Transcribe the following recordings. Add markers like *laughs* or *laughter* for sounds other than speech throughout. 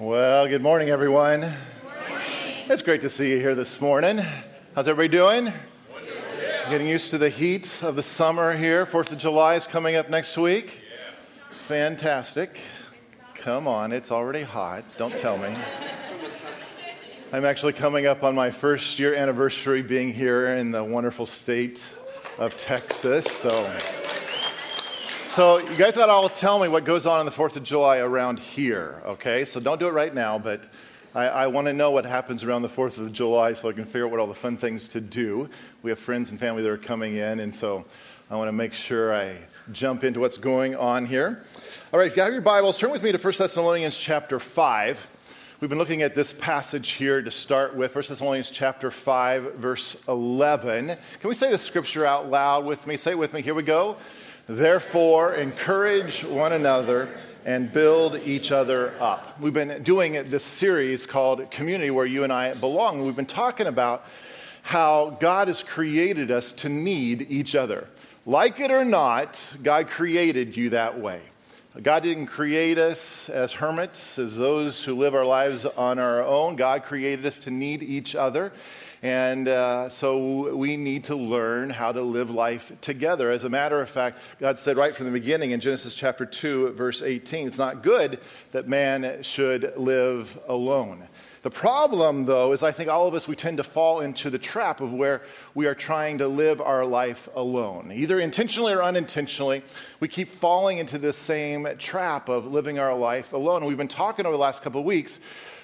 Well, good morning, everyone. Good morning. It's great to see you here this morning. How's everybody doing? Getting used to the heat of the summer here. Fourth of July is coming up next week. Fantastic. Come on, it's already hot. Don't tell me. I'm actually coming up on my first year anniversary being here in the wonderful state of Texas. So, so you guys got to all tell me what goes on on the 4th of July around here, okay? So don't do it right now, but I, I want to know what happens around the 4th of July so I can figure out what all the fun things to do. We have friends and family that are coming in, and so I want to make sure I jump into what's going on here. All right, if you have your Bibles, turn with me to 1 Thessalonians chapter 5. We've been looking at this passage here to start with, 1 Thessalonians chapter 5, verse 11. Can we say the scripture out loud with me? Say it with me. Here we go. Therefore, encourage one another and build each other up. We've been doing this series called Community, where you and I belong. We've been talking about how God has created us to need each other. Like it or not, God created you that way. God didn't create us as hermits, as those who live our lives on our own. God created us to need each other. And uh, so we need to learn how to live life together. As a matter of fact, God said right from the beginning in Genesis chapter 2, verse 18, it's not good that man should live alone. The problem, though, is I think all of us, we tend to fall into the trap of where we are trying to live our life alone. Either intentionally or unintentionally, we keep falling into this same trap of living our life alone. We've been talking over the last couple of weeks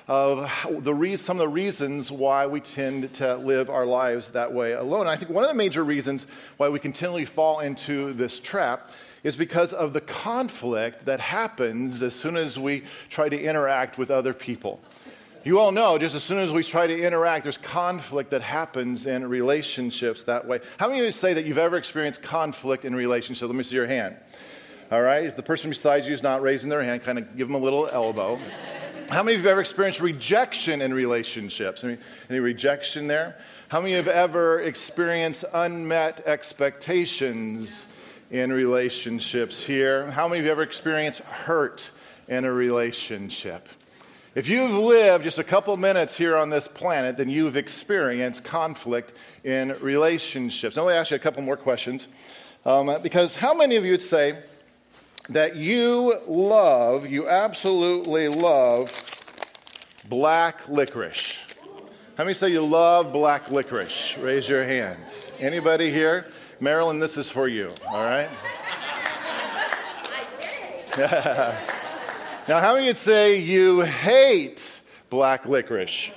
of the re- some of the reasons why we tend to live our lives that way alone. I think one of the major reasons why we continually fall into this trap is because of the conflict that happens as soon as we try to interact with other people. You all know, just as soon as we try to interact, there's conflict that happens in relationships that way. How many of you say that you've ever experienced conflict in relationships? Let me see your hand. All right? If the person beside you is not raising their hand, kind of give them a little elbow. How many of you have ever experienced rejection in relationships? Any, any rejection there? How many of you have ever experienced unmet expectations in relationships here? How many of you ever experienced hurt in a relationship? If you've lived just a couple minutes here on this planet, then you've experienced conflict in relationships. Now, let me ask you a couple more questions. Um, because how many of you would say that you love, you absolutely love black licorice? How many say you love black licorice? Raise your hands. Anybody here? Marilyn, this is for you, all right? *laughs* Now, how many would say you hate black licorice?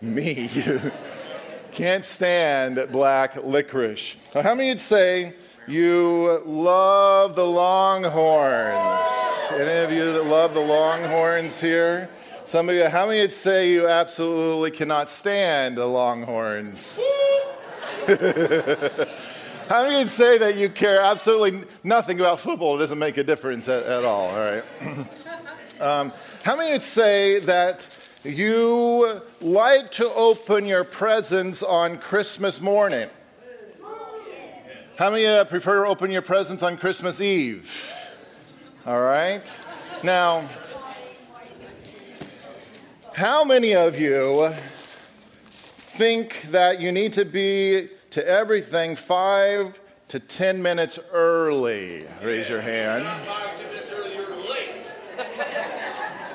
Me. *laughs* You can't stand black licorice. Now, how many would say you love the Longhorns? Any of you that love the Longhorns here? Some of you, how many would say you absolutely cannot stand the Longhorns? *laughs* How many would say that you care absolutely nothing about football? It doesn't make a difference at, at all, all right? *clears throat* Um, how many would say that you like to open your presents on Christmas morning? How many uh, prefer to open your presents on Christmas Eve? All right. Now, how many of you think that you need to be to everything five to ten minutes early? Raise your hand.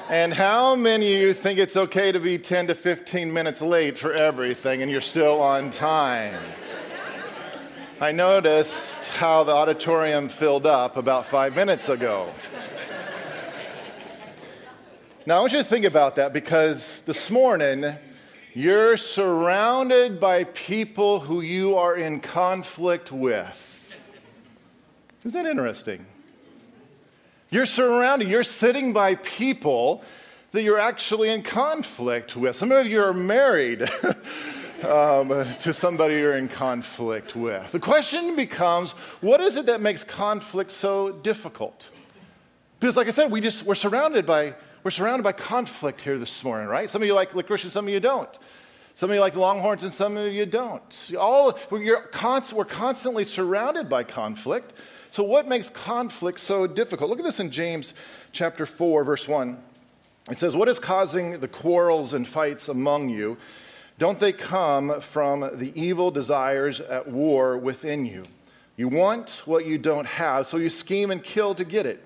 And how many of you think it's okay to be 10 to 15 minutes late for everything and you're still on time? I noticed how the auditorium filled up about five minutes ago. Now, I want you to think about that because this morning you're surrounded by people who you are in conflict with. Isn't that interesting? You're surrounded, you're sitting by people that you're actually in conflict with. Some of you are married *laughs* um, to somebody you're in conflict with. The question becomes what is it that makes conflict so difficult? Because, like I said, we just, we're surrounded by we're surrounded by conflict here this morning, right? Some of you like licorice and some of you don't. Some of you like longhorns and some of you don't. All, we're, const, we're constantly surrounded by conflict. So, what makes conflict so difficult? Look at this in James chapter 4, verse 1. It says, What is causing the quarrels and fights among you? Don't they come from the evil desires at war within you? You want what you don't have, so you scheme and kill to get it.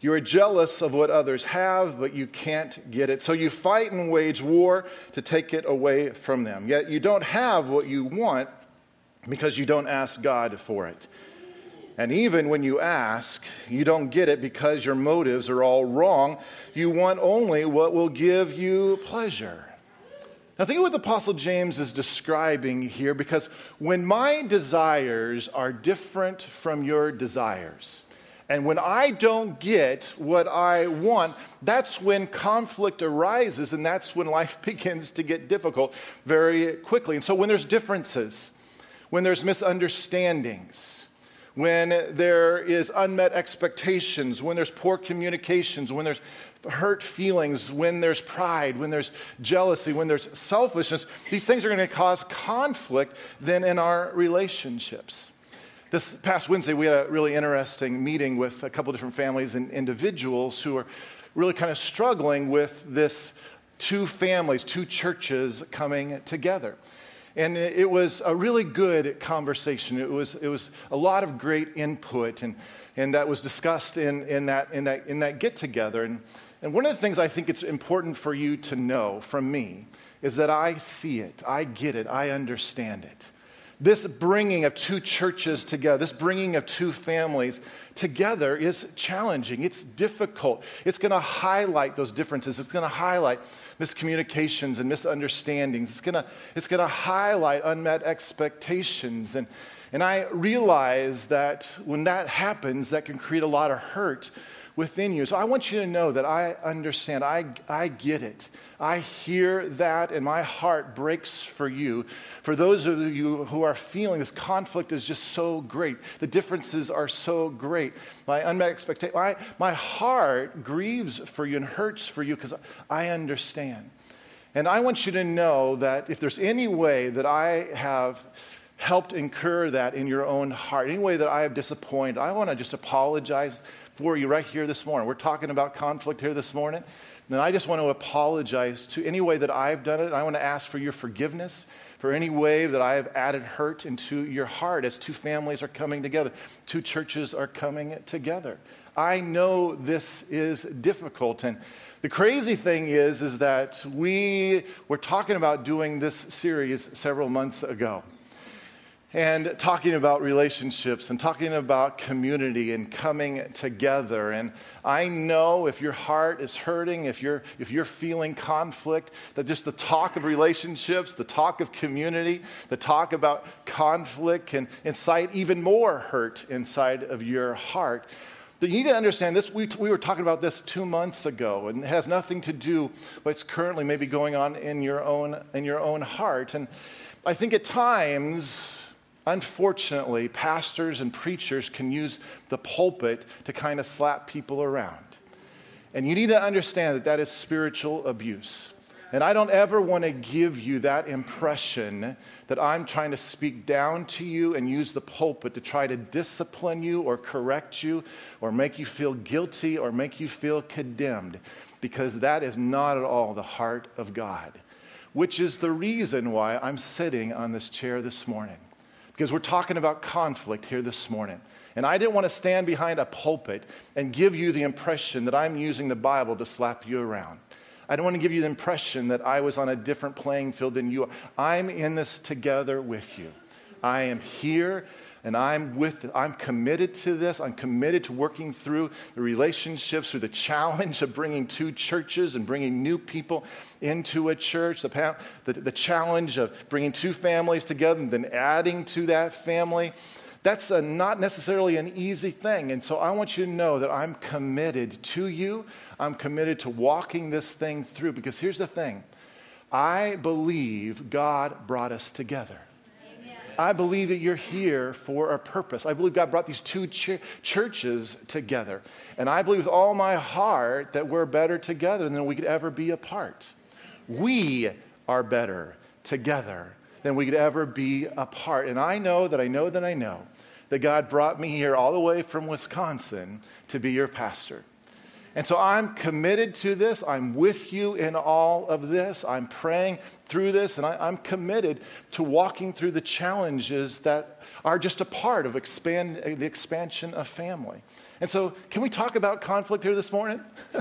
You are jealous of what others have, but you can't get it. So you fight and wage war to take it away from them. Yet you don't have what you want because you don't ask God for it. And even when you ask, you don't get it because your motives are all wrong. You want only what will give you pleasure. Now, think of what the Apostle James is describing here because when my desires are different from your desires, and when I don't get what I want, that's when conflict arises and that's when life *laughs* begins to get difficult very quickly. And so when there's differences, when there's misunderstandings, when there is unmet expectations, when there's poor communications, when there's hurt feelings, when there's pride, when there's jealousy, when there's selfishness, these things are going to cause conflict then in our relationships. This past Wednesday, we had a really interesting meeting with a couple different families and individuals who are really kind of struggling with this two families, two churches coming together. And it was a really good conversation. It was, it was a lot of great input, and, and that was discussed in, in that, in that, in that get together. And, and one of the things I think it's important for you to know from me is that I see it, I get it, I understand it. This bringing of two churches together, this bringing of two families together is challenging. It's difficult. It's going to highlight those differences. It's going to highlight miscommunications and misunderstandings. It's going to, it's going to highlight unmet expectations. And, and I realize that when that happens, that can create a lot of hurt within you. So I want you to know that I understand. I, I get it. I hear that, and my heart breaks for you. For those of you who are feeling this conflict is just so great, the differences are so great. My unmet expectation, my, my heart grieves for you and hurts for you because I understand. And I want you to know that if there's any way that I have helped incur that in your own heart, any way that I have disappointed, I want to just apologize for you right here this morning. We're talking about conflict here this morning. And I just want to apologize to any way that I've done it. I want to ask for your forgiveness for any way that I have added hurt into your heart as two families are coming together, two churches are coming together. I know this is difficult. And the crazy thing is, is that we were talking about doing this series several months ago and talking about relationships and talking about community and coming together. And I know if your heart is hurting, if you're, if you're feeling conflict, that just the talk of relationships, the talk of community, the talk about conflict can incite even more hurt inside of your heart. But you need to understand this. We, we were talking about this two months ago, and it has nothing to do with what's currently maybe going on in your own, in your own heart. And I think at times, Unfortunately, pastors and preachers can use the pulpit to kind of slap people around. And you need to understand that that is spiritual abuse. And I don't ever want to give you that impression that I'm trying to speak down to you and use the pulpit to try to discipline you or correct you or make you feel guilty or make you feel condemned, because that is not at all the heart of God, which is the reason why I'm sitting on this chair this morning because we're talking about conflict here this morning. And I didn't want to stand behind a pulpit and give you the impression that I'm using the Bible to slap you around. I don't want to give you the impression that I was on a different playing field than you are. I'm in this together with you. I am here and I'm with I'm committed to this. I'm committed to working through the relationships, through the challenge of bringing two churches and bringing new people into a church, the, the, the challenge of bringing two families together and then adding to that family. That's a, not necessarily an easy thing. And so I want you to know that I'm committed to you. I'm committed to walking this thing through because here's the thing I believe God brought us together. I believe that you're here for a purpose. I believe God brought these two ch- churches together. And I believe with all my heart that we're better together than we could ever be apart. We are better together than we could ever be apart. And I know that I know that I know that God brought me here all the way from Wisconsin to be your pastor. And so I'm committed to this. I'm with you in all of this. I'm praying through this, and I, am committed to walking through the challenges that are just a part of expand, the expansion of family. And so, can we talk about conflict here this morning? *laughs*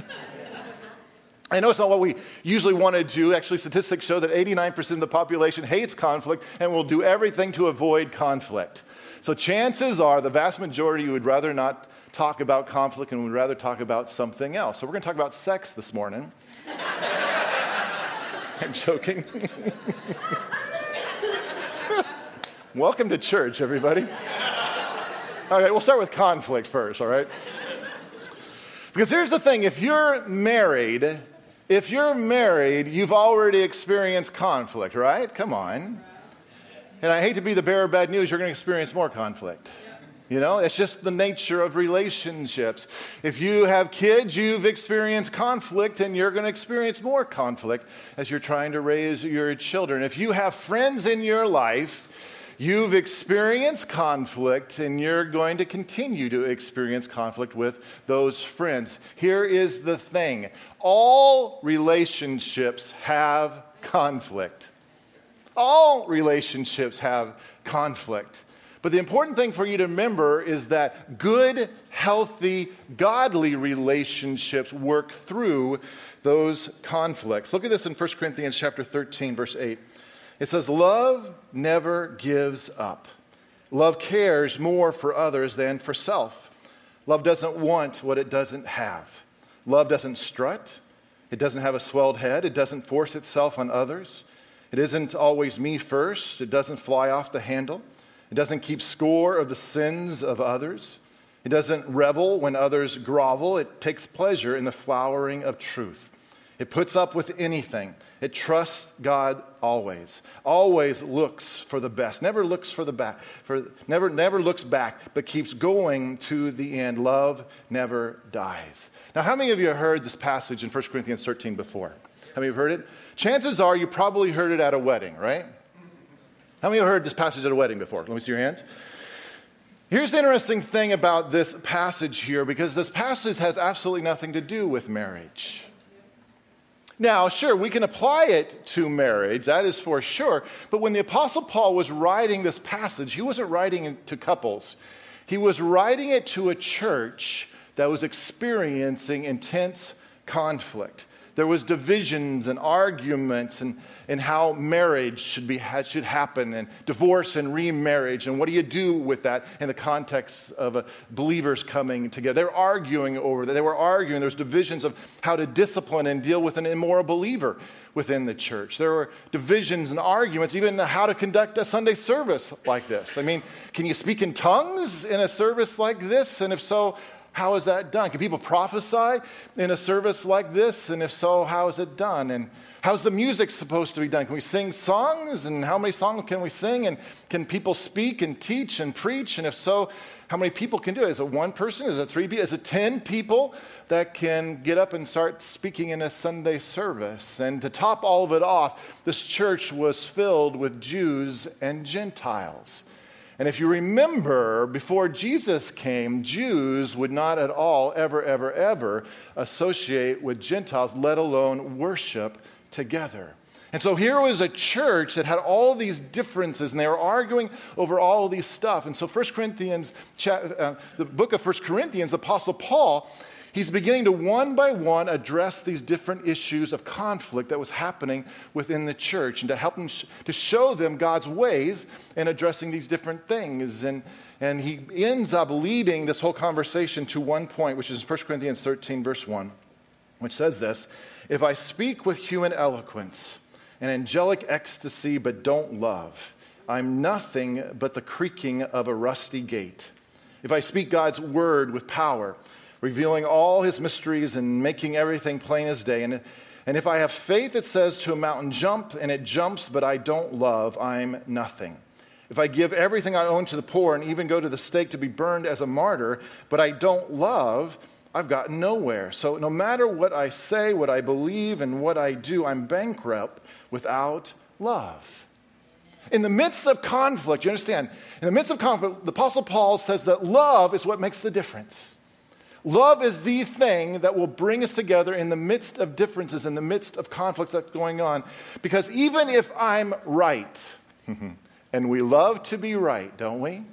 I know it's not what we usually want to do. Actually, statistics show that 89% of the population hates conflict and will do everything to avoid conflict. So, chances are the vast majority would rather not talk about conflict and we'd rather talk about something else. So, we're going to talk about sex this morning. *laughs* I'm joking. *laughs* Welcome to church, everybody. All right, we'll start with conflict first, all right? Because here's the thing if you're married, if you're married, you've already experienced conflict, right? Come on. And I hate to be the bearer of bad news, you're going to experience more conflict. You know, it's just the nature of relationships. If you have kids, you've experienced conflict and you're going to experience more conflict as you're trying to raise your children. If you have friends in your life, You've experienced conflict and you're going to continue to experience conflict with those friends. Here is the thing all relationships have conflict. All relationships have conflict. But the important thing for you to remember is that good, healthy, godly relationships work through those conflicts. Look at this in 1 Corinthians chapter 13 verse 8. It says, Love never gives up. Love cares more for others than for self. Love doesn't want what it doesn't have. Love doesn't strut. It doesn't have a swelled head. It doesn't force itself on others. It isn't always me first. It doesn't fly off the handle. It doesn't keep score of the sins of others. It doesn't revel when others grovel. It takes pleasure in the flowering of truth. It puts up with anything. It trusts God always. Always looks for the best. Never looks for the back. For never never looks back, but keeps going to the end. Love never dies. Now, how many of you have heard this passage in 1 Corinthians 13 before? How many have heard it? Chances are you probably heard it at a wedding, right? How many have heard this passage at a wedding before? Let me see your hands. Here's the interesting thing about this passage here, because this passage has absolutely nothing to do with marriage. Now, sure, we can apply it to marriage, that is for sure. But when the Apostle Paul was writing this passage, he wasn't writing it to couples, he was writing it to a church that was experiencing intense conflict. There was divisions and arguments and, and how marriage should, be, should happen and divorce and remarriage and what do you do with that in the context of believers coming together. They're arguing over that. They were arguing. There's divisions of how to discipline and deal with an immoral believer within the church. There were divisions and arguments, even how to conduct a Sunday service like this. I mean, can you speak in tongues in a service like this? And if so, how is that done? Can people prophesy in a service like this? And if so, how is it done? And how's the music supposed to be done? Can we sing songs? And how many songs can we sing? And can people speak and teach and preach? And if so, how many people can do it? Is it one person? Is it three people? Is it 10 people that can get up and start speaking in a Sunday service? And to top all of it off, this church was filled with Jews and Gentiles. And if you remember, before Jesus came, Jews would not at all, ever, ever, ever associate with Gentiles, let alone worship together. And so here was a church that had all these differences, and they were arguing over all of these stuff. And so, 1 Corinthians, uh, the book of 1 Corinthians, Apostle Paul, he's beginning to one by one address these different issues of conflict that was happening within the church and to help them sh- to show them God's ways in addressing these different things. And, and he ends up leading this whole conversation to one point, which is 1 Corinthians 13, verse 1, which says this If I speak with human eloquence and angelic ecstasy, but don't love, I'm nothing but the creaking of a rusty gate. If I speak God's word with power, revealing all his mysteries and making everything plain as day. And, and if I have faith that says to a mountain, jump, and it jumps, but I don't love, I'm nothing. If I give everything I own to the poor and even go to the stake to be burned as a martyr, but I don't love, I've got nowhere. So no matter what I say, what I believe, and what I do, I'm bankrupt without love. In the midst of conflict, you understand, in the midst of conflict, the Apostle Paul says that love is what makes the difference. Love is the thing that will bring us together in the midst of differences, in the midst of conflicts that's going on. Because even if I'm right, *laughs* and we love to be right, don't we?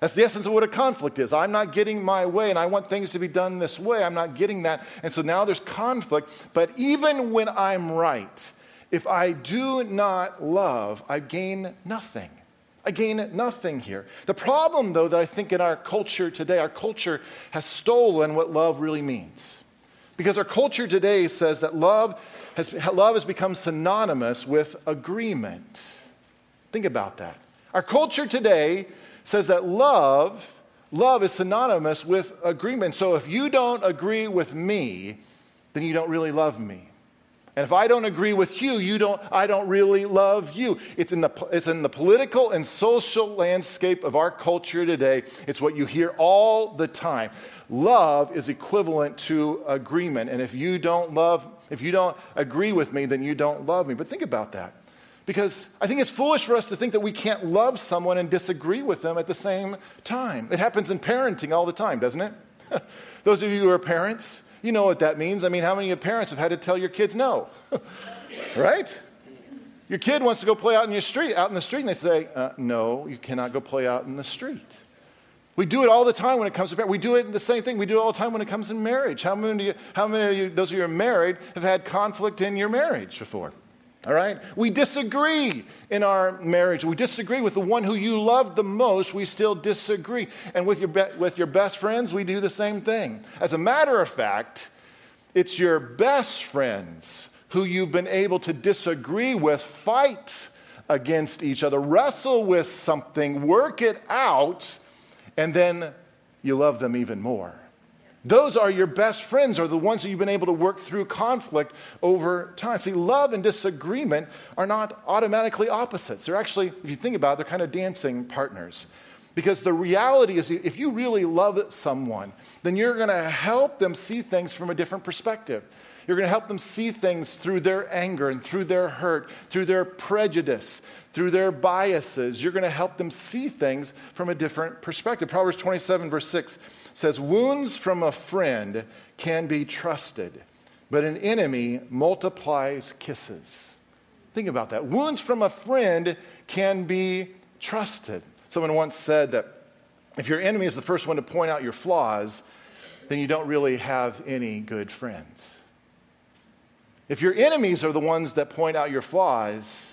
That's the essence of what a conflict is. I'm not getting my way, and I want things to be done this way. I'm not getting that. And so now there's conflict. But even when I'm right, if I do not love, I gain nothing. I gain nothing here. The problem, though, that I think in our culture today, our culture has stolen what love really means. Because our culture today says that love has, love has become synonymous with agreement. Think about that. Our culture today says that love, love is synonymous with agreement. So if you don't agree with me, then you don't really love me. And if I don't agree with you, you don't, I don't really love you. It's in, the, it's in the political and social landscape of our culture today. It's what you hear all the time. Love is equivalent to agreement. And if you don't love, if you don't agree with me, then you don't love me. But think about that. Because I think it's foolish for us to think that we can't love someone and disagree with them at the same time. It happens in parenting all the time, doesn't it? *laughs* Those of you who are parents, you know what that means. I mean, how many of your parents have had to tell your kids no? *laughs* right? Your kid wants to go play out in your street, out in the street, and they say, uh, "No, you cannot go play out in the street." We do it all the time when it comes to marriage. We do it the same thing. We do it all the time when it comes to marriage. How many, of you, how many of you, those of you who are married, have had conflict in your marriage before? All right? We disagree in our marriage. We disagree with the one who you love the most. We still disagree. And with your, be- with your best friends, we do the same thing. As a matter of fact, it's your best friends who you've been able to disagree with, fight against each other, wrestle with something, work it out, and then you love them even more. Those are your best friends, are the ones that you've been able to work through conflict over time. See, love and disagreement are not automatically opposites. They're actually, if you think about it, they're kind of dancing partners. Because the reality is, if you really love someone, then you're going to help them see things from a different perspective. You're going to help them see things through their anger and through their hurt, through their prejudice, through their biases. You're going to help them see things from a different perspective. Proverbs 27, verse 6 says, Wounds from a friend can be trusted, but an enemy multiplies kisses. Think about that. Wounds from a friend can be trusted. Someone once said that if your enemy is the first one to point out your flaws, then you don't really have any good friends. If your enemies are the ones that point out your flaws,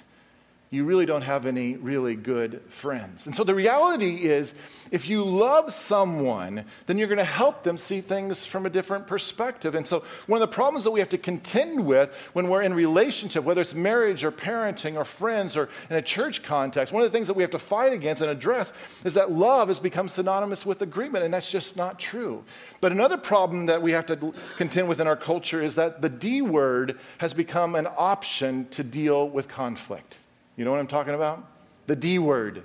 you really don't have any really good friends. And so the reality is, if you love someone, then you're going to help them see things from a different perspective. And so one of the problems that we have to contend with when we're in relationship, whether it's marriage or parenting or friends or in a church context, one of the things that we have to fight against and address is that love has become synonymous with agreement, and that's just not true. But another problem that we have to contend with in our culture is that the D word has become an option to deal with conflict. You know what I'm talking about? The D word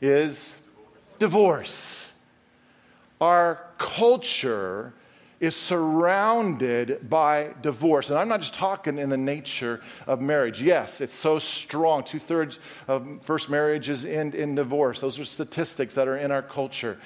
is divorce. Our culture is surrounded by divorce. And I'm not just talking in the nature of marriage. Yes, it's so strong. Two thirds of first marriages end in divorce. Those are statistics that are in our culture.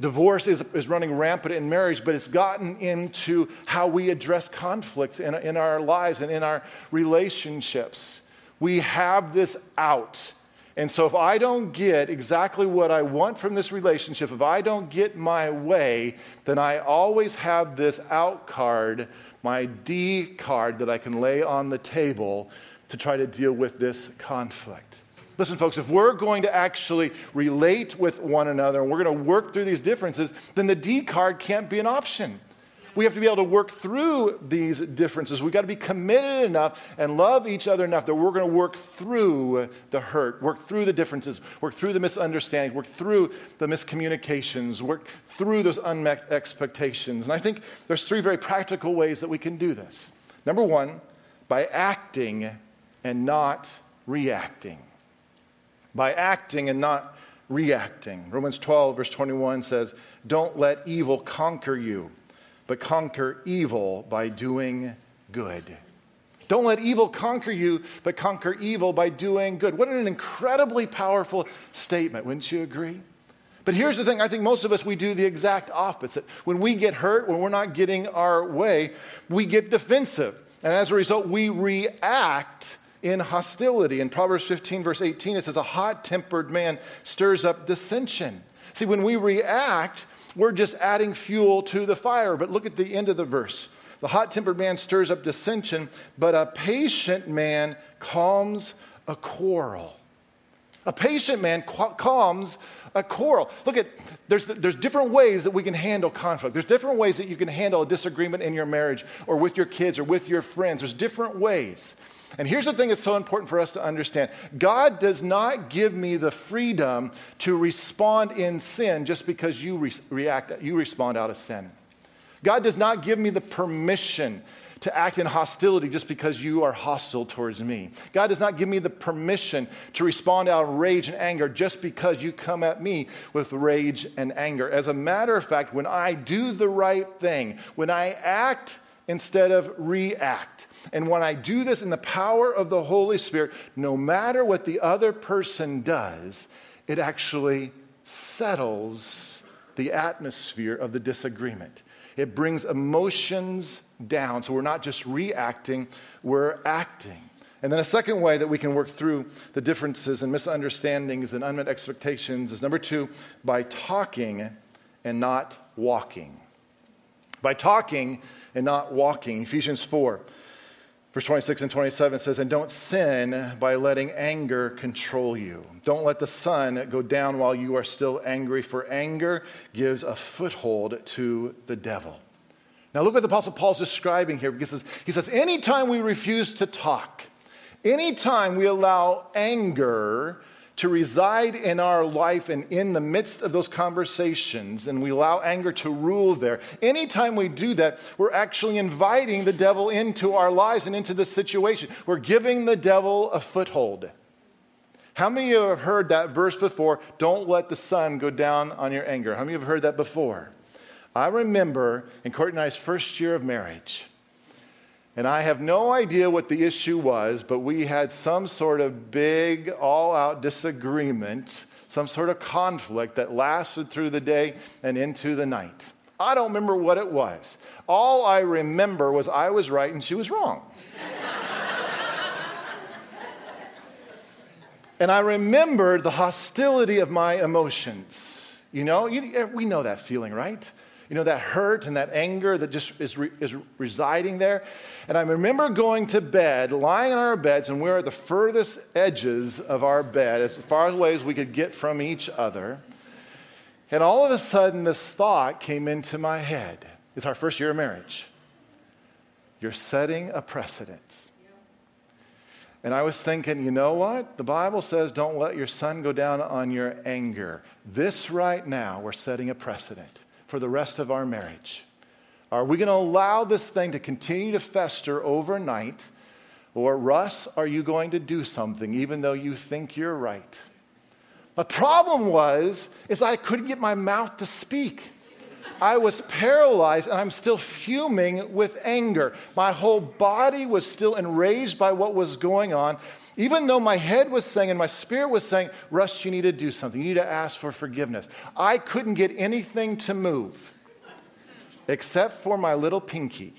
Divorce is, is running rampant in marriage, but it's gotten into how we address conflicts in, in our lives and in our relationships. We have this out. And so, if I don't get exactly what I want from this relationship, if I don't get my way, then I always have this out card, my D card that I can lay on the table to try to deal with this conflict. Listen, folks, if we're going to actually relate with one another and we're going to work through these differences, then the D card can't be an option we have to be able to work through these differences. We've got to be committed enough and love each other enough that we're going to work through the hurt, work through the differences, work through the misunderstandings, work through the miscommunications, work through those unmet expectations. And I think there's three very practical ways that we can do this. Number one, by acting and not reacting. By acting and not reacting. Romans 12, verse 21 says, Don't let evil conquer you but conquer evil by doing good. Don't let evil conquer you, but conquer evil by doing good. What an incredibly powerful statement, wouldn't you agree? But here's the thing I think most of us, we do the exact opposite. When we get hurt, when we're not getting our way, we get defensive. And as a result, we react in hostility. In Proverbs 15, verse 18, it says, A hot tempered man stirs up dissension. See, when we react, we're just adding fuel to the fire. But look at the end of the verse. The hot tempered man stirs up dissension, but a patient man calms a quarrel. A patient man calms a quarrel. Look at, there's, there's different ways that we can handle conflict. There's different ways that you can handle a disagreement in your marriage or with your kids or with your friends. There's different ways. And here's the thing that's so important for us to understand God does not give me the freedom to respond in sin just because you re- react, you respond out of sin. God does not give me the permission to act in hostility just because you are hostile towards me. God does not give me the permission to respond out of rage and anger just because you come at me with rage and anger. As a matter of fact, when I do the right thing, when I act instead of react, and when I do this in the power of the Holy Spirit, no matter what the other person does, it actually settles the atmosphere of the disagreement. It brings emotions down. So we're not just reacting, we're acting. And then a second way that we can work through the differences and misunderstandings and unmet expectations is number two, by talking and not walking. By talking and not walking. Ephesians 4 Verse 26 and 27 says, And don't sin by letting anger control you. Don't let the sun go down while you are still angry, for anger gives a foothold to the devil. Now, look what the Apostle Paul's describing here because he says, Anytime we refuse to talk, anytime we allow anger to reside in our life and in the midst of those conversations, and we allow anger to rule there. Anytime we do that, we're actually inviting the devil into our lives and into this situation. We're giving the devil a foothold. How many of you have heard that verse before? Don't let the sun go down on your anger. How many of you have heard that before? I remember in Courtney and I's first year of marriage, and I have no idea what the issue was, but we had some sort of big, all out disagreement, some sort of conflict that lasted through the day and into the night. I don't remember what it was. All I remember was I was right and she was wrong. *laughs* and I remembered the hostility of my emotions. You know, you, we know that feeling, right? You know, that hurt and that anger that just is, re, is residing there. And I remember going to bed, lying on our beds, and we were at the furthest edges of our bed, as far away as we could get from each other. And all of a sudden, this thought came into my head. It's our first year of marriage. You're setting a precedent. And I was thinking, you know what? The Bible says don't let your sun go down on your anger. This right now, we're setting a precedent for the rest of our marriage? Are we going to allow this thing to continue to fester overnight? Or, Russ, are you going to do something even though you think you're right? The problem was, is I couldn't get my mouth to speak. I was paralyzed and I'm still fuming with anger. My whole body was still enraged by what was going on. Even though my head was saying and my spirit was saying, Russ, you need to do something. You need to ask for forgiveness. I couldn't get anything to move except for my little pinky.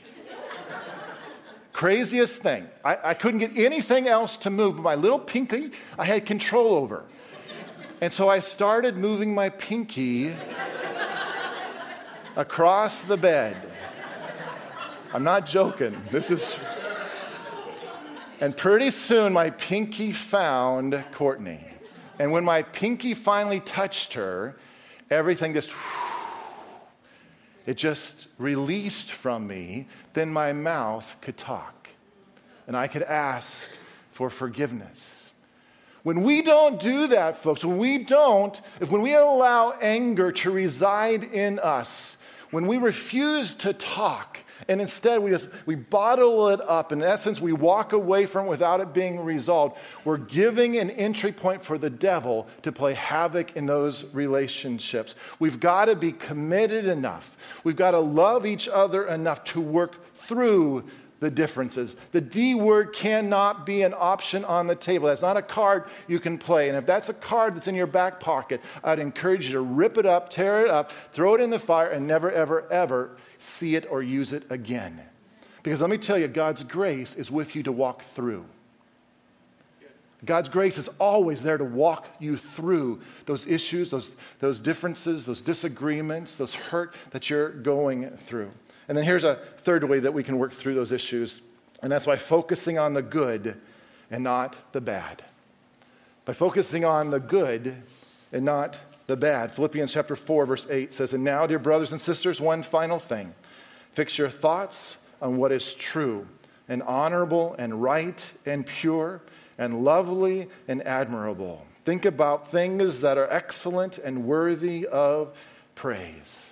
Craziest thing. I, I couldn't get anything else to move, but my little pinky I had control over. And so I started moving my pinky across the bed. I'm not joking. This is and pretty soon, my pinky found Courtney. And when my pinky finally touched her, everything just, it just released from me. Then my mouth could talk. And I could ask for forgiveness. When we don't do that, folks, when we don't, if when we allow anger to reside in us, when we refuse to talk, and instead, we just we bottle it up. In essence, we walk away from it without it being resolved. We're giving an entry point for the devil to play havoc in those relationships. We've got to be committed enough. We've got to love each other enough to work through the differences. The D word cannot be an option on the table. That's not a card you can play. And if that's a card that's in your back pocket, I'd encourage you to rip it up, tear it up, throw it in the fire, and never, ever, ever see it or use it again. Because let me tell you, God's grace is with you to walk through. God's grace is always there to walk you through those issues, those, those differences, those disagreements, those hurt that you're going through. And then here's a third way that we can work through those issues, and that's by focusing on the good and not the bad. By focusing on the good and not the bad. Philippians chapter 4, verse 8 says, And now, dear brothers and sisters, one final thing. Fix your thoughts on what is true and honorable and right and pure and lovely and admirable. Think about things that are excellent and worthy of praise.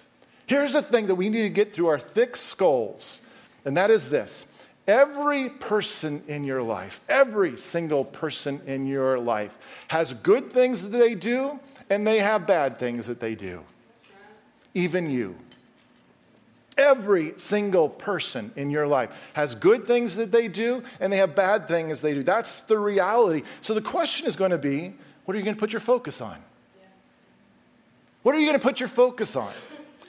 Here's the thing that we need to get through our thick skulls, and that is this. Every person in your life, every single person in your life has good things that they do, and they have bad things that they do. Even you. Every single person in your life has good things that they do and they have bad things they do. That's the reality. So the question is going to be what are you going to put your focus on? What are you going to put your focus on?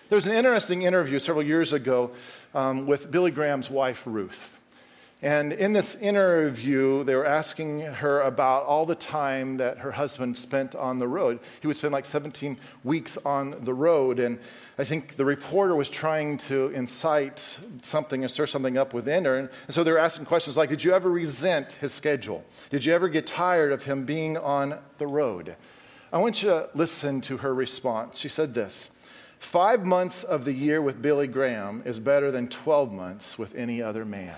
There was an interesting interview several years ago um, with Billy Graham's wife, Ruth. And in this interview, they were asking her about all the time that her husband spent on the road. He would spend like 17 weeks on the road. And I think the reporter was trying to incite something and stir something up within her. And, so they were asking questions like Did you ever resent his schedule? Did you ever get tired of him being on the road? I want you to listen to her response. She said this Five months of the year with Billy Graham is better than 12 months with any other man.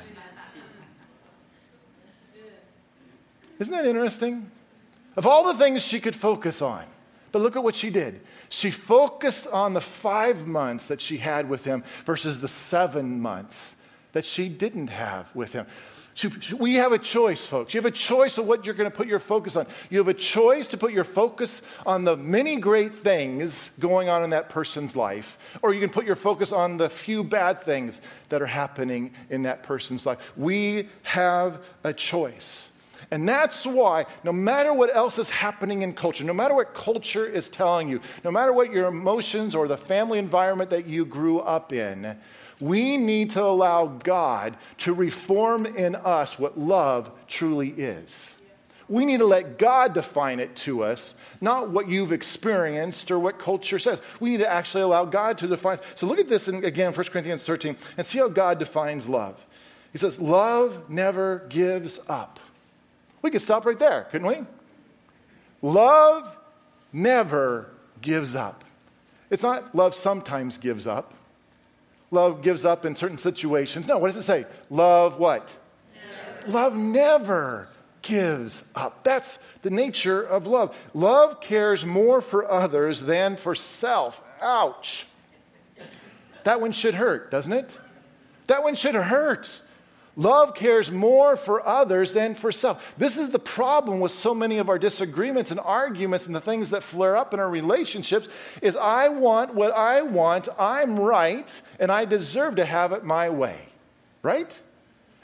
Isn't that interesting? Of all the things she could focus on, but look at what she did. She focused on the five months that she had with him versus the seven months that she didn't have with him. We have a choice, folks. You have a choice of what you're going to put your focus on. You have a choice to put your focus on the many great things going on in that person's life, or you can put your focus on the few bad things that are happening in that person's life. We have a choice. And that's why, no matter what else is happening in culture, no matter what culture is telling you, no matter what your emotions or the family environment that you grew up in, we need to allow God to reform in us what love truly is. We need to let God define it to us, not what you've experienced or what culture says. We need to actually allow God to define. So look at this in, again, 1 Corinthians 13, and see how God defines love. He says, Love never gives up. We could stop right there, couldn't we? Love never gives up. It's not love sometimes gives up. Love gives up in certain situations. No, what does it say? Love what? Never. Love never gives up. That's the nature of love. Love cares more for others than for self. Ouch. That one should hurt, doesn't it? That one should hurt. Love cares more for others than for self. This is the problem with so many of our disagreements and arguments and the things that flare up in our relationships is I want what I want, I'm right, and I deserve to have it my way. Right?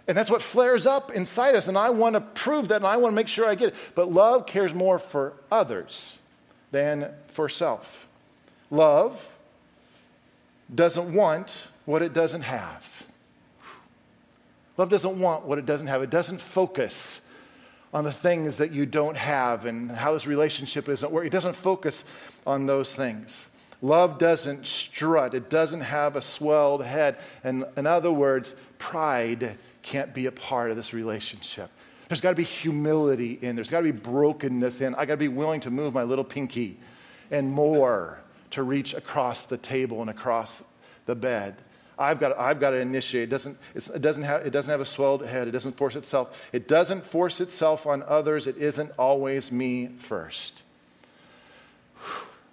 And that's what flares up inside us and I want to prove that and I want to make sure I get it. But love cares more for others than for self. Love doesn't want what it doesn't have. Love doesn't want what it doesn't have, it doesn't focus on the things that you don't have and how this relationship isn't working. It doesn't focus on those things. Love doesn't strut, it doesn't have a swelled head. And in other words, pride can't be a part of this relationship. There's got to be humility in, there's got to be brokenness in. I got to be willing to move my little pinky and more to reach across the table and across the bed. I've got, I've got to initiate. It doesn't, it, doesn't have, it doesn't have a swelled head. It doesn't force itself. It doesn't force itself on others. It isn't always me first.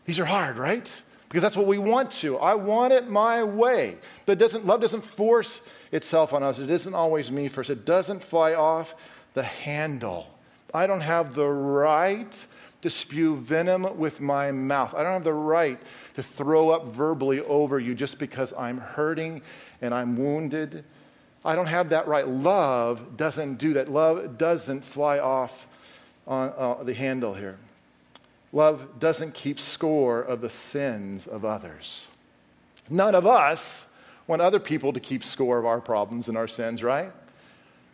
These are hard, right? Because that's what we want to. I want it my way. But doesn't, love doesn't force itself on us. It isn't always me first. It doesn't fly off the handle. I don't have the right to spew venom with my mouth. I don't have the right to throw up verbally over you just because I'm hurting and I'm wounded I don't have that right. Love doesn't do that. Love doesn't fly off on uh, the handle here. Love doesn't keep score of the sins of others. None of us want other people to keep score of our problems and our sins, right?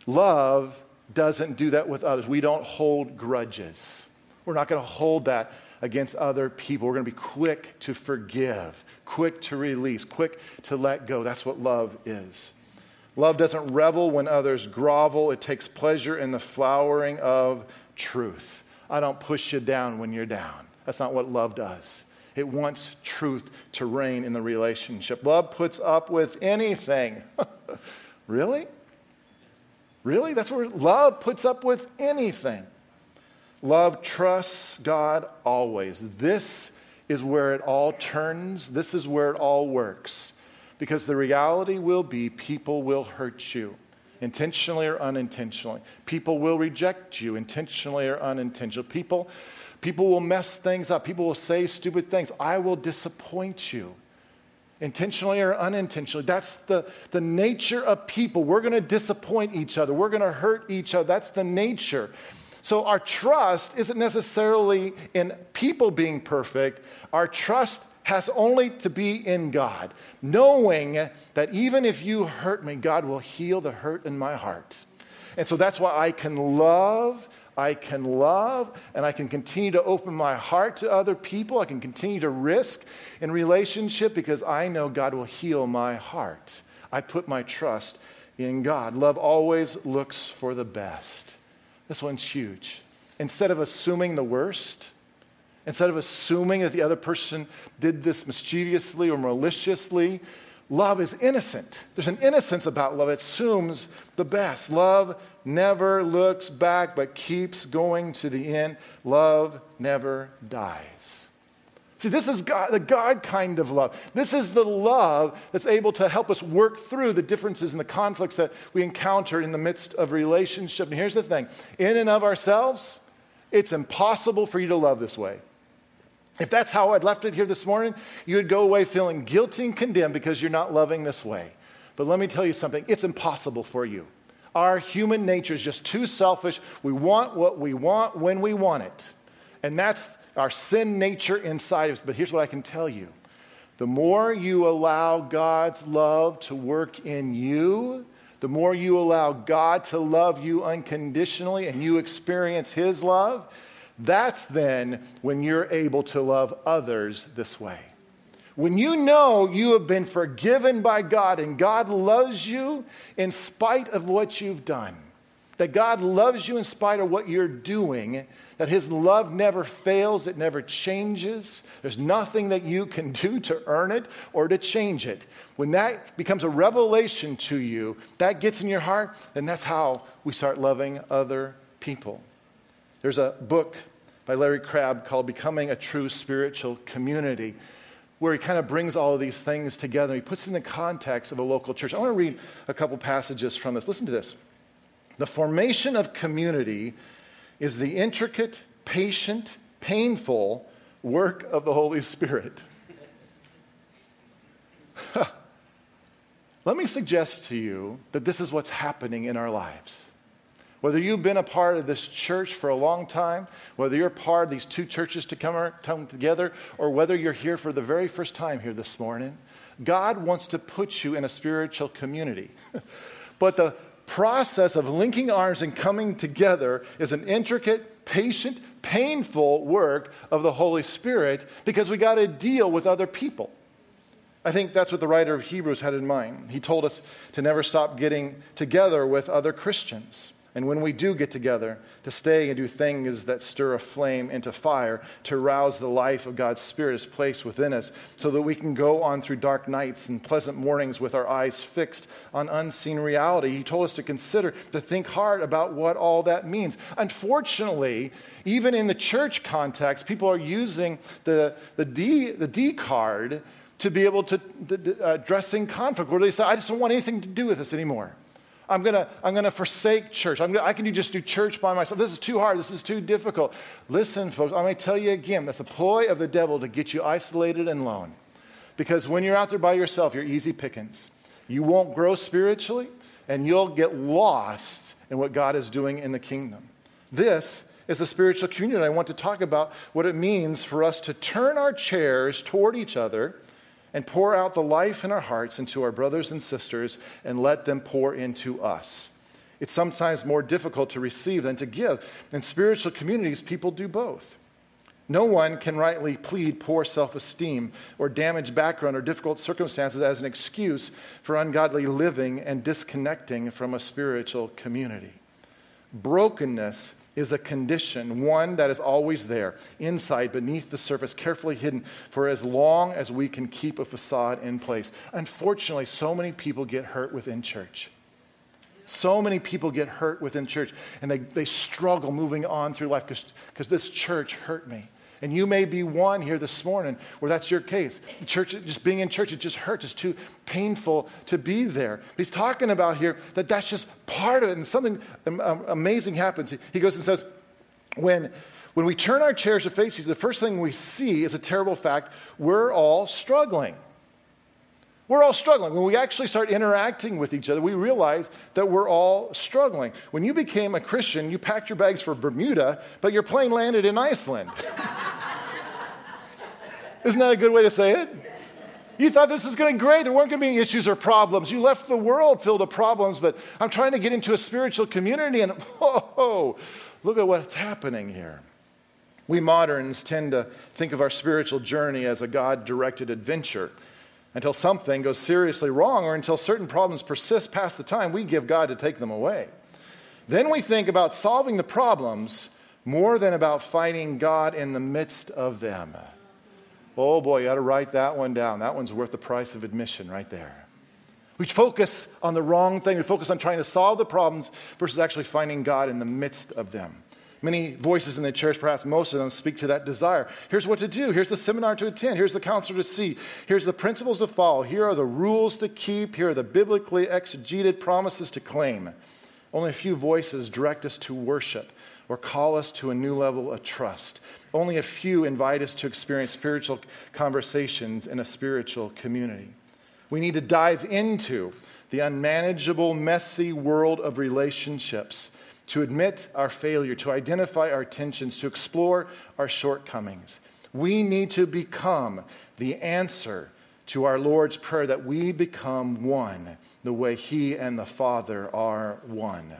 Love doesn't do that with others. We don't hold grudges. We're not going to hold that against other people. We're going to be quick to forgive, quick to release, quick to let go. That's what love is. Love doesn't revel when others grovel, it takes pleasure in the flowering of truth. I don't push you down when you're down. That's not what love does. It wants truth to reign in the relationship. Love puts up with anything. *laughs* really? Really? That's where love puts up with anything. Love trusts God always. This is where it all turns. This is where it all works. Because the reality will be people will hurt you, intentionally or unintentionally. People will reject you, intentionally or unintentionally. People, people will mess things up. People will say stupid things. I will disappoint you intentionally or unintentionally. That's the, the nature of people. We're going to disappoint each other, we're going to hurt each other. That's the nature. So, our trust isn't necessarily in people being perfect. Our trust has only to be in God, knowing that even if you hurt me, God will heal the hurt in my heart. And so that's why I can love, I can love, and I can continue to open my heart to other people. I can continue to risk in relationship because I know God will heal my heart. I put my trust in God. Love always looks for the best. This one's huge. Instead of assuming the worst, instead of assuming that the other person did this mischievously or maliciously, love is innocent. There's an innocence about love. It assumes the best. Love never looks back but keeps going to the end. Love never dies. See, this is God, the God kind of love. This is the love that's able to help us work through the differences and the conflicts that we encounter in the midst of relationship. And here's the thing in and of ourselves, it's impossible for you to love this way. If that's how I'd left it here this morning, you would go away feeling guilty and condemned because you're not loving this way. But let me tell you something it's impossible for you. Our human nature is just too selfish. We want what we want when we want it. And that's our sin nature inside of us. But here's what I can tell you the more you allow God's love to work in you, the more you allow God to love you unconditionally and you experience His love, that's then when you're able to love others this way. When you know you have been forgiven by God and God loves you in spite of what you've done, that God loves you in spite of what you're doing, that His love never fails, it never changes. There's nothing that you can *laughs* do to earn it or to change it. When that becomes a revelation to you, that gets in your heart, then that's how we start loving other people. There's a book by Larry Crabb called Becoming a True Spiritual Community where he kind of brings all of these things together. He puts it in the context of a local church. I want to read a couple passages from this. Listen to this. The formation of community is the intricate, patient, painful work of the Holy Spirit. *laughs* Let me suggest to you that this is what's happening in our lives. Whether you've been a part of this church for a long time, whether you're part of these two churches to come, come together, or whether you're here for the very first time here this morning, God wants to put you in a spiritual community. *laughs* but the process of linking arms and coming together is an intricate, patient, painful work of the Holy Spirit because we got to deal with other people. I think that's what the writer of Hebrews had in mind. He told us to never stop getting together with other Christians. And when we do get together, to stay and do things that stir a flame into fire, to rouse the life of God's Spirit is placed within us, so that we can go on through dark nights and pleasant mornings with our eyes fixed on unseen reality. He told us to consider, to think hard about what all that means. Unfortunately, even in the church context, people are using the, the, D, the D card to be able to uh, address in conflict, where they say, I just don't want anything to do with this anymore. I'm going to I'm gonna forsake church. I'm gonna, I can just do church by myself. This is too hard. This is too difficult. Listen, folks, I'm going to tell you again that's a ploy of the devil to get you isolated and alone. Because when you're out there by yourself, you're easy pickings. You won't grow spiritually and you'll get lost in what God is doing in the kingdom. This is a spiritual community. I want to talk about what it means for us to turn our chairs toward each other and pour out the life in our hearts into our brothers and sisters and let them pour into us. It's sometimes more difficult to receive than to give. In spiritual communities, people do both. No one can rightly plead poor self esteem or damaged background or difficult circumstances as an excuse for ungodly living and disconnecting from a spiritual community. Brokenness is a condition, one that is always there, inside, beneath the surface, carefully hidden for as long as we can keep a facade in place. Unfortunately, so many people get hurt within church. So many people get hurt within church and they, they struggle moving on through life because this church hurt me. And you may be one here this morning where that's your case. The church, just being in church, it just hurts. It's too painful to be there. But he's talking about here that that's just part of it. And something amazing happens. He goes and says, when, when we turn our chairs to face the first thing we see is a terrible fact we're all struggling. We're all struggling. When we actually start interacting with each other, we realize that we're all struggling. When you became a Christian, you packed your bags for Bermuda, but your plane landed in Iceland. *laughs* Isn't that a good way to say it? You thought this was going to be great. There weren't going to be any issues or problems. You left the world filled with problems, but I'm trying to get into a spiritual community, and *laughs* whoa, look at what's happening here. We moderns tend to think of our spiritual journey as a God directed adventure until something goes seriously wrong or until certain problems persist past the time we give God to take them away. Then we think about solving the problems more than about fighting God in the midst of them. Oh boy, you got to write that one down. That one's worth the price of admission right there. We focus on the wrong thing. We focus on trying to solve the problems versus actually finding God in the midst of them. Many voices in the church, perhaps most of them, speak to that desire. Here's what to do. Here's the seminar to attend. Here's the counselor to see. Here's the principles to follow. Here are the rules to keep. Here are the biblically exegeted promises to claim. Only a few voices direct us to worship or call us to a new level of trust. Only a few invite us to experience spiritual conversations in a spiritual community. We need to dive into the unmanageable, messy world of relationships to admit our failure, to identify our tensions, to explore our shortcomings. We need to become the answer to our Lord's prayer that we become one the way He and the Father are one.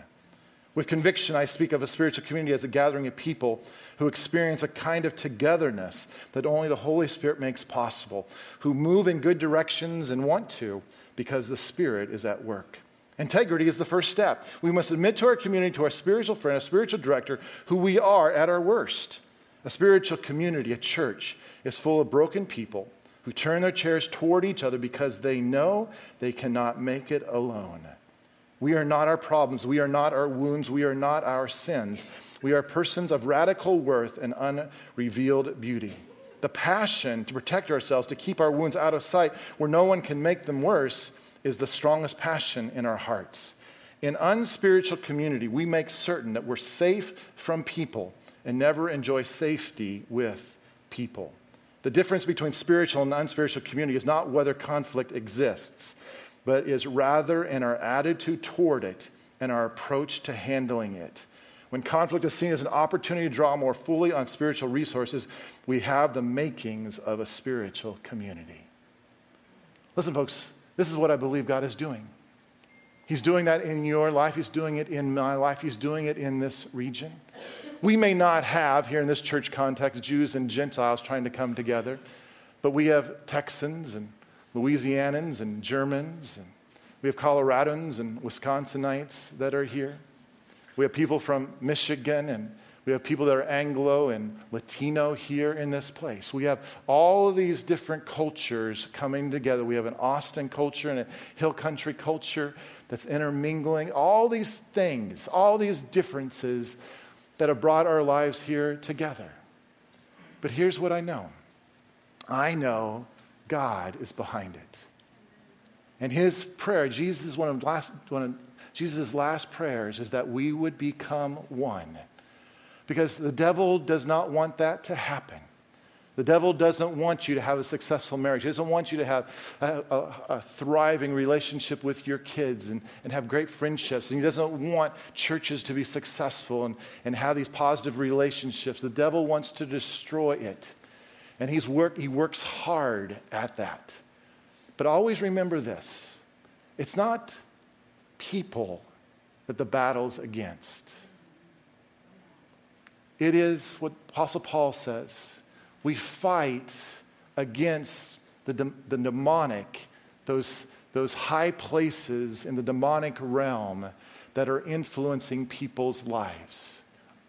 With conviction, I speak of a spiritual community as a gathering of people who experience a kind of togetherness that only the Holy Spirit makes possible, who move in good directions and want to because the Spirit is at work. Integrity is the first step. We must admit to our community, to our spiritual friend, a spiritual director, who we are at our worst. A spiritual community, a church, is full of broken people who turn their chairs toward each other because they know they cannot make it alone. We are not our problems. We are not our wounds. We are not our sins. We are persons of radical worth and unrevealed beauty. The passion to protect ourselves, to keep our wounds out of sight where no one can make them worse, is the strongest passion in our hearts. In unspiritual community, we make certain that we're safe from people and never enjoy safety with people. The difference between spiritual and unspiritual community is not whether conflict exists, but is rather in our attitude toward it and our approach to handling it. When conflict is seen as an opportunity to draw more fully on spiritual resources, we have the makings of a spiritual community. Listen, folks, this is what I believe God is doing. He's doing that in your life. He's doing it in my life. He's doing it in this region. We may not have, here in this church context, Jews and Gentiles trying to come together, but we have Texans and Louisianans and Germans, and we have Coloradans and Wisconsinites that are here. We have people from Michigan and we have people that are Anglo and Latino here in this place. We have all of these different cultures coming together. We have an Austin culture and a Hill Country culture that's intermingling. All these things, all these differences that have brought our lives here together. But here's what I know I know God is behind it. And his prayer, Jesus' one of, last, one of Jesus' last prayers is that we would become one because the devil does not want that to happen. The devil doesn't want you to have a successful marriage. He doesn't want you to have a, a, a, thriving relationship with your kids and, and have great friendships. And he doesn't want churches to be successful and, and have these positive relationships. The devil wants to destroy it. And he's work, he works hard at that. But always remember this it's not people that the battle's against, it is what Apostle Paul says we fight against the, de- the demonic, those, those high places in the demonic realm that are influencing people's lives.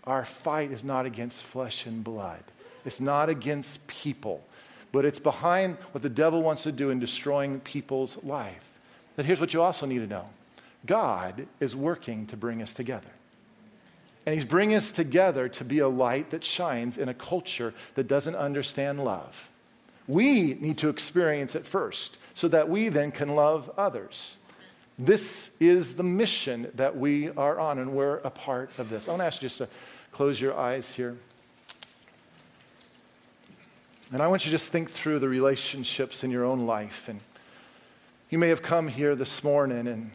Our fight is not against flesh and blood, it's not against people, but it's behind what the devil wants to do in destroying people's life. But here's what you also need to know God is working to bring us together. And he's bringing us together to be a light that shines in a culture that doesn't understand love. We need to experience it first so that we then can love others. This is the mission that we are on, and we're a part of this. I want to ask you just to close your eyes here. And I want you to just think through the relationships in your own life. And you may have come here this morning and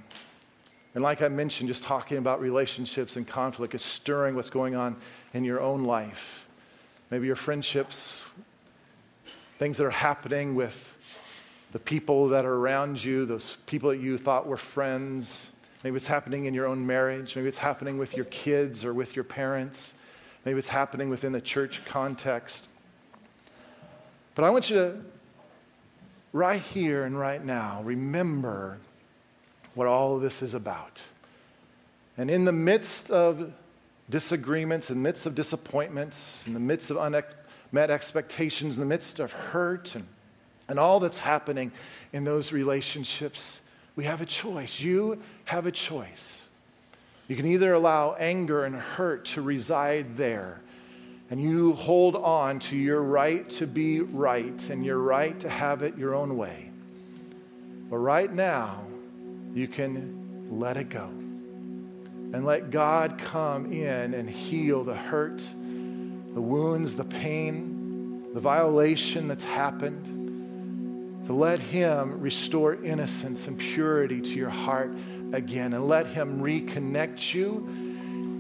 and like I mentioned, just talking about relationships and conflict is stirring what's going on in your own life. Maybe your friendships, things that are happening with the people that are around you, those people that you thought were friends. Maybe it's happening in your own marriage. Maybe it's happening with your kids or with your parents. Maybe it's happening within the church context. But I want you to, right here and right now, remember what all of this is about. And in the midst of disagreements, in the midst of disappointments, in the midst of unmet expectations, in the midst of hurt and, and all that's happening in those relationships, we have a choice. You have a choice. You can either allow anger and hurt to reside there, and you hold on to your right to be right and your right to have it your own way. But right now, you can let it go and let God come in and heal the hurt, the wounds, the pain, the violation that's happened. To let Him restore innocence and purity to your heart again and let Him reconnect you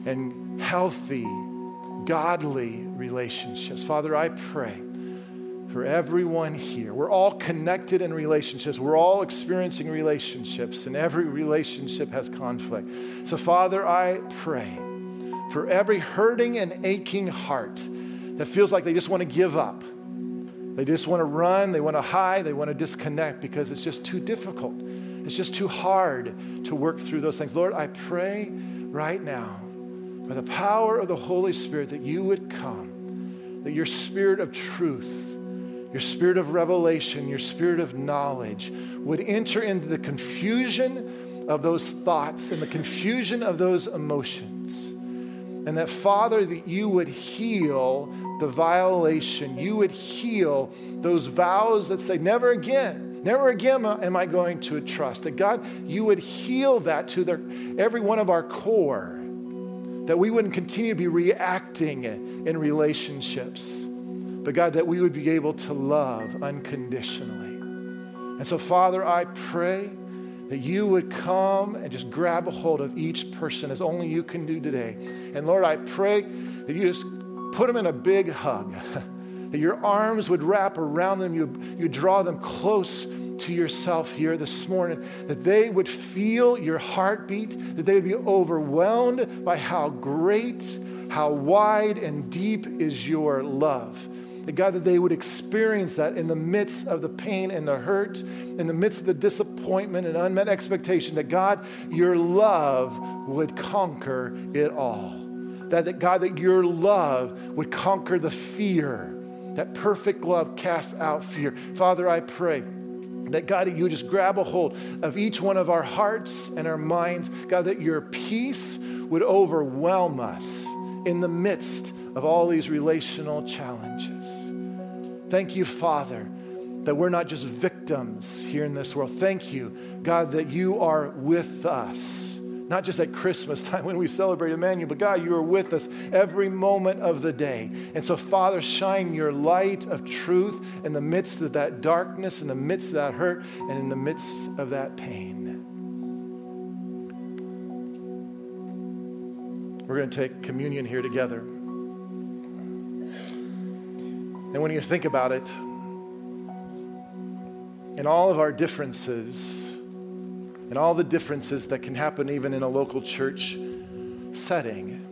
in healthy, godly relationships. Father, I pray for everyone here. We're all connected in relationships. We're all experiencing relationships, and every relationship has conflict. So, Father, I pray for every hurting and aching heart that feels like they just want to give up. They just want to run, they want to hide, they want to disconnect because it's just too difficult. It's just too hard to work through those things. Lord, I pray right now, by the power of the Holy Spirit, that you would come, that your spirit of truth your spirit of revelation, your spirit of knowledge would enter into the confusion of those thoughts and the confusion of those emotions. And that, Father, that you would heal the violation, you would heal those vows that say, never again, never again am I going to trust. That, God, you would heal that to their, every one of our core, that we wouldn't continue to be reacting in relationships but God, that we would be able to love unconditionally. And so, Father, I pray that you would come and just grab a hold of each person as only you can do today. And Lord, I pray that you just put them in a big hug, *laughs* that your arms would wrap around them, you, you draw them close to yourself here this morning, that they would feel your heartbeat, that they would be overwhelmed by how great, how wide and deep is your love. That God, that they would experience that in the midst of the pain and the hurt, in the midst of the disappointment and unmet expectation, that God, your love would conquer it all. That, that God, that your love would conquer the fear. That perfect love casts out fear. Father, I pray that God, that you just grab a hold of each one of our hearts and our minds. God, that your peace would overwhelm us in the midst of all these relational challenges. Thank you, Father, that we're not just victims here in this world. Thank you, God, that you are with us not just at Christmas time when we celebrate Emmanuel, but God, you are with us every moment of the day. And so, Father, shine your light of truth in the midst of that darkness, in the midst of that hurt, and in the midst of that pain. We're going to take communion here together. And when you think about it, in all of our differences, and all the differences that can happen even in a local church setting,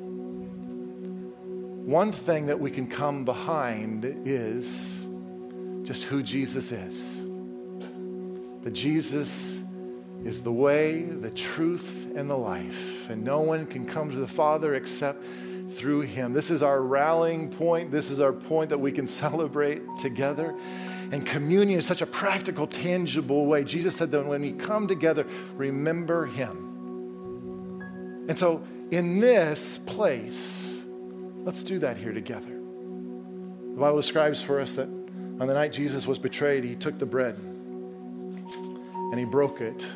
one thing that we can come behind is just who Jesus is. That Jesus is the way, the truth, and the life. And no one can come to the Father except through him. This is our rallying point. This is our point that we can *laughs* celebrate together. And communion is such a practical, tangible way. Jesus said that when we come together, remember him. And so, in this place, let's do that here together. The Bible describes for us that on the night Jesus was betrayed, he took the bread and he broke it.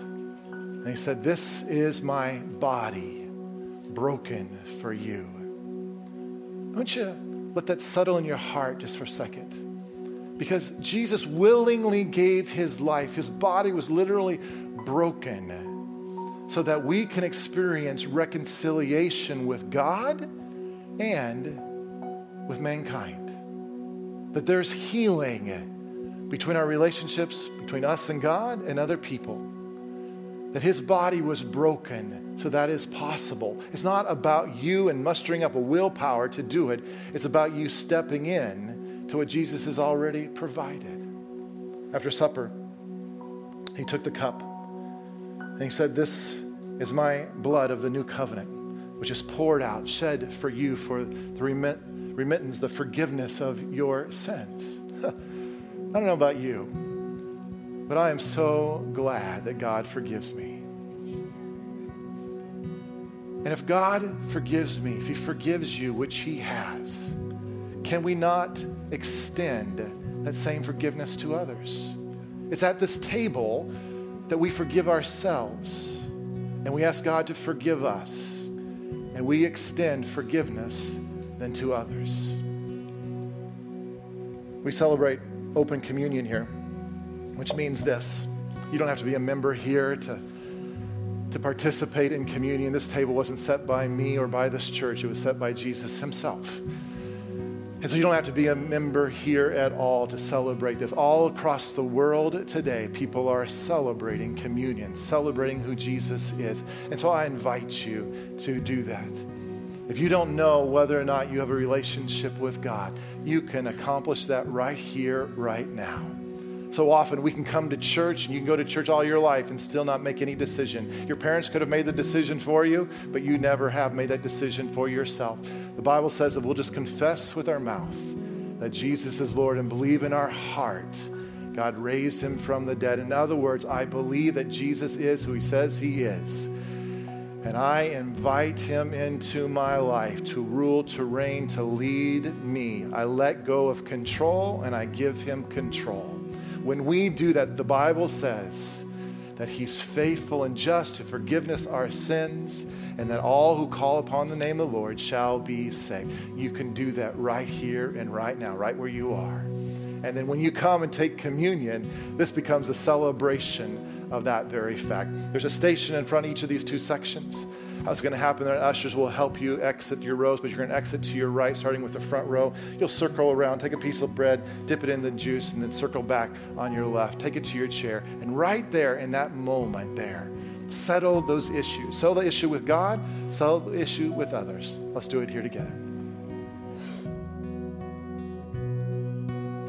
And he said, This is my body broken for you. Don't you let that settle in your heart just for a second? Because Jesus willingly gave his life. His body was literally broken so that we can experience reconciliation with God and with mankind. That there's healing between our relationships, between us and God and other people. That his body was broken so that is possible. It's not about you and mustering up a willpower to do it, it's about you stepping in to what Jesus has already provided. After supper, he took the cup and he said, This is my blood of the new covenant, which is poured out, shed for you for the remit- remittance, the forgiveness of your sins. *laughs* I don't know about you, but I am so glad that God forgives me. And if God forgives me, if He forgives you, which He has, can we not extend that same forgiveness to others? It's at this table that we forgive ourselves and we ask God to forgive us and we extend forgiveness then to others. We celebrate open communion here, which means this. You don't have to be a member here to, to participate in communion. This table wasn't set by me or by this church, it was set by Jesus himself. And so you don't have to be a member here at all to celebrate this. All across the world today, people are celebrating communion, celebrating who Jesus is. And so I invite you to do that. If you don't know whether or not you have a relationship with God, you can accomplish that right here, right now. So often we can come to church and you can go to church all your life and still not make any decision. Your parents could have made the decision for you, but you never have made that decision for yourself. The Bible says that we'll just confess with our mouth that Jesus is Lord and believe in our heart God raised him from the dead. In other words, I believe that Jesus is who he says he is. And I invite him into my life to rule, to reign, to lead me. I let go of control and I give him control. When we do that, the Bible says that He's faithful and just to forgive us our sins, and that all who call upon the name of the Lord shall be saved. You can do that right here and right now, right where you are. And then when you come and take communion, this becomes a celebration of that very fact. There's a station in front of each of these two sections. It's going to happen there, ushers will help you exit your rows, but you're going to exit to your right, starting with the front row. You'll circle around, take a piece of bread, dip it in the juice, and then circle back on your left. Take it to your chair. And right there, in that moment there, settle those issues. Settle the issue with God, settle the issue with others. Let's do it here together.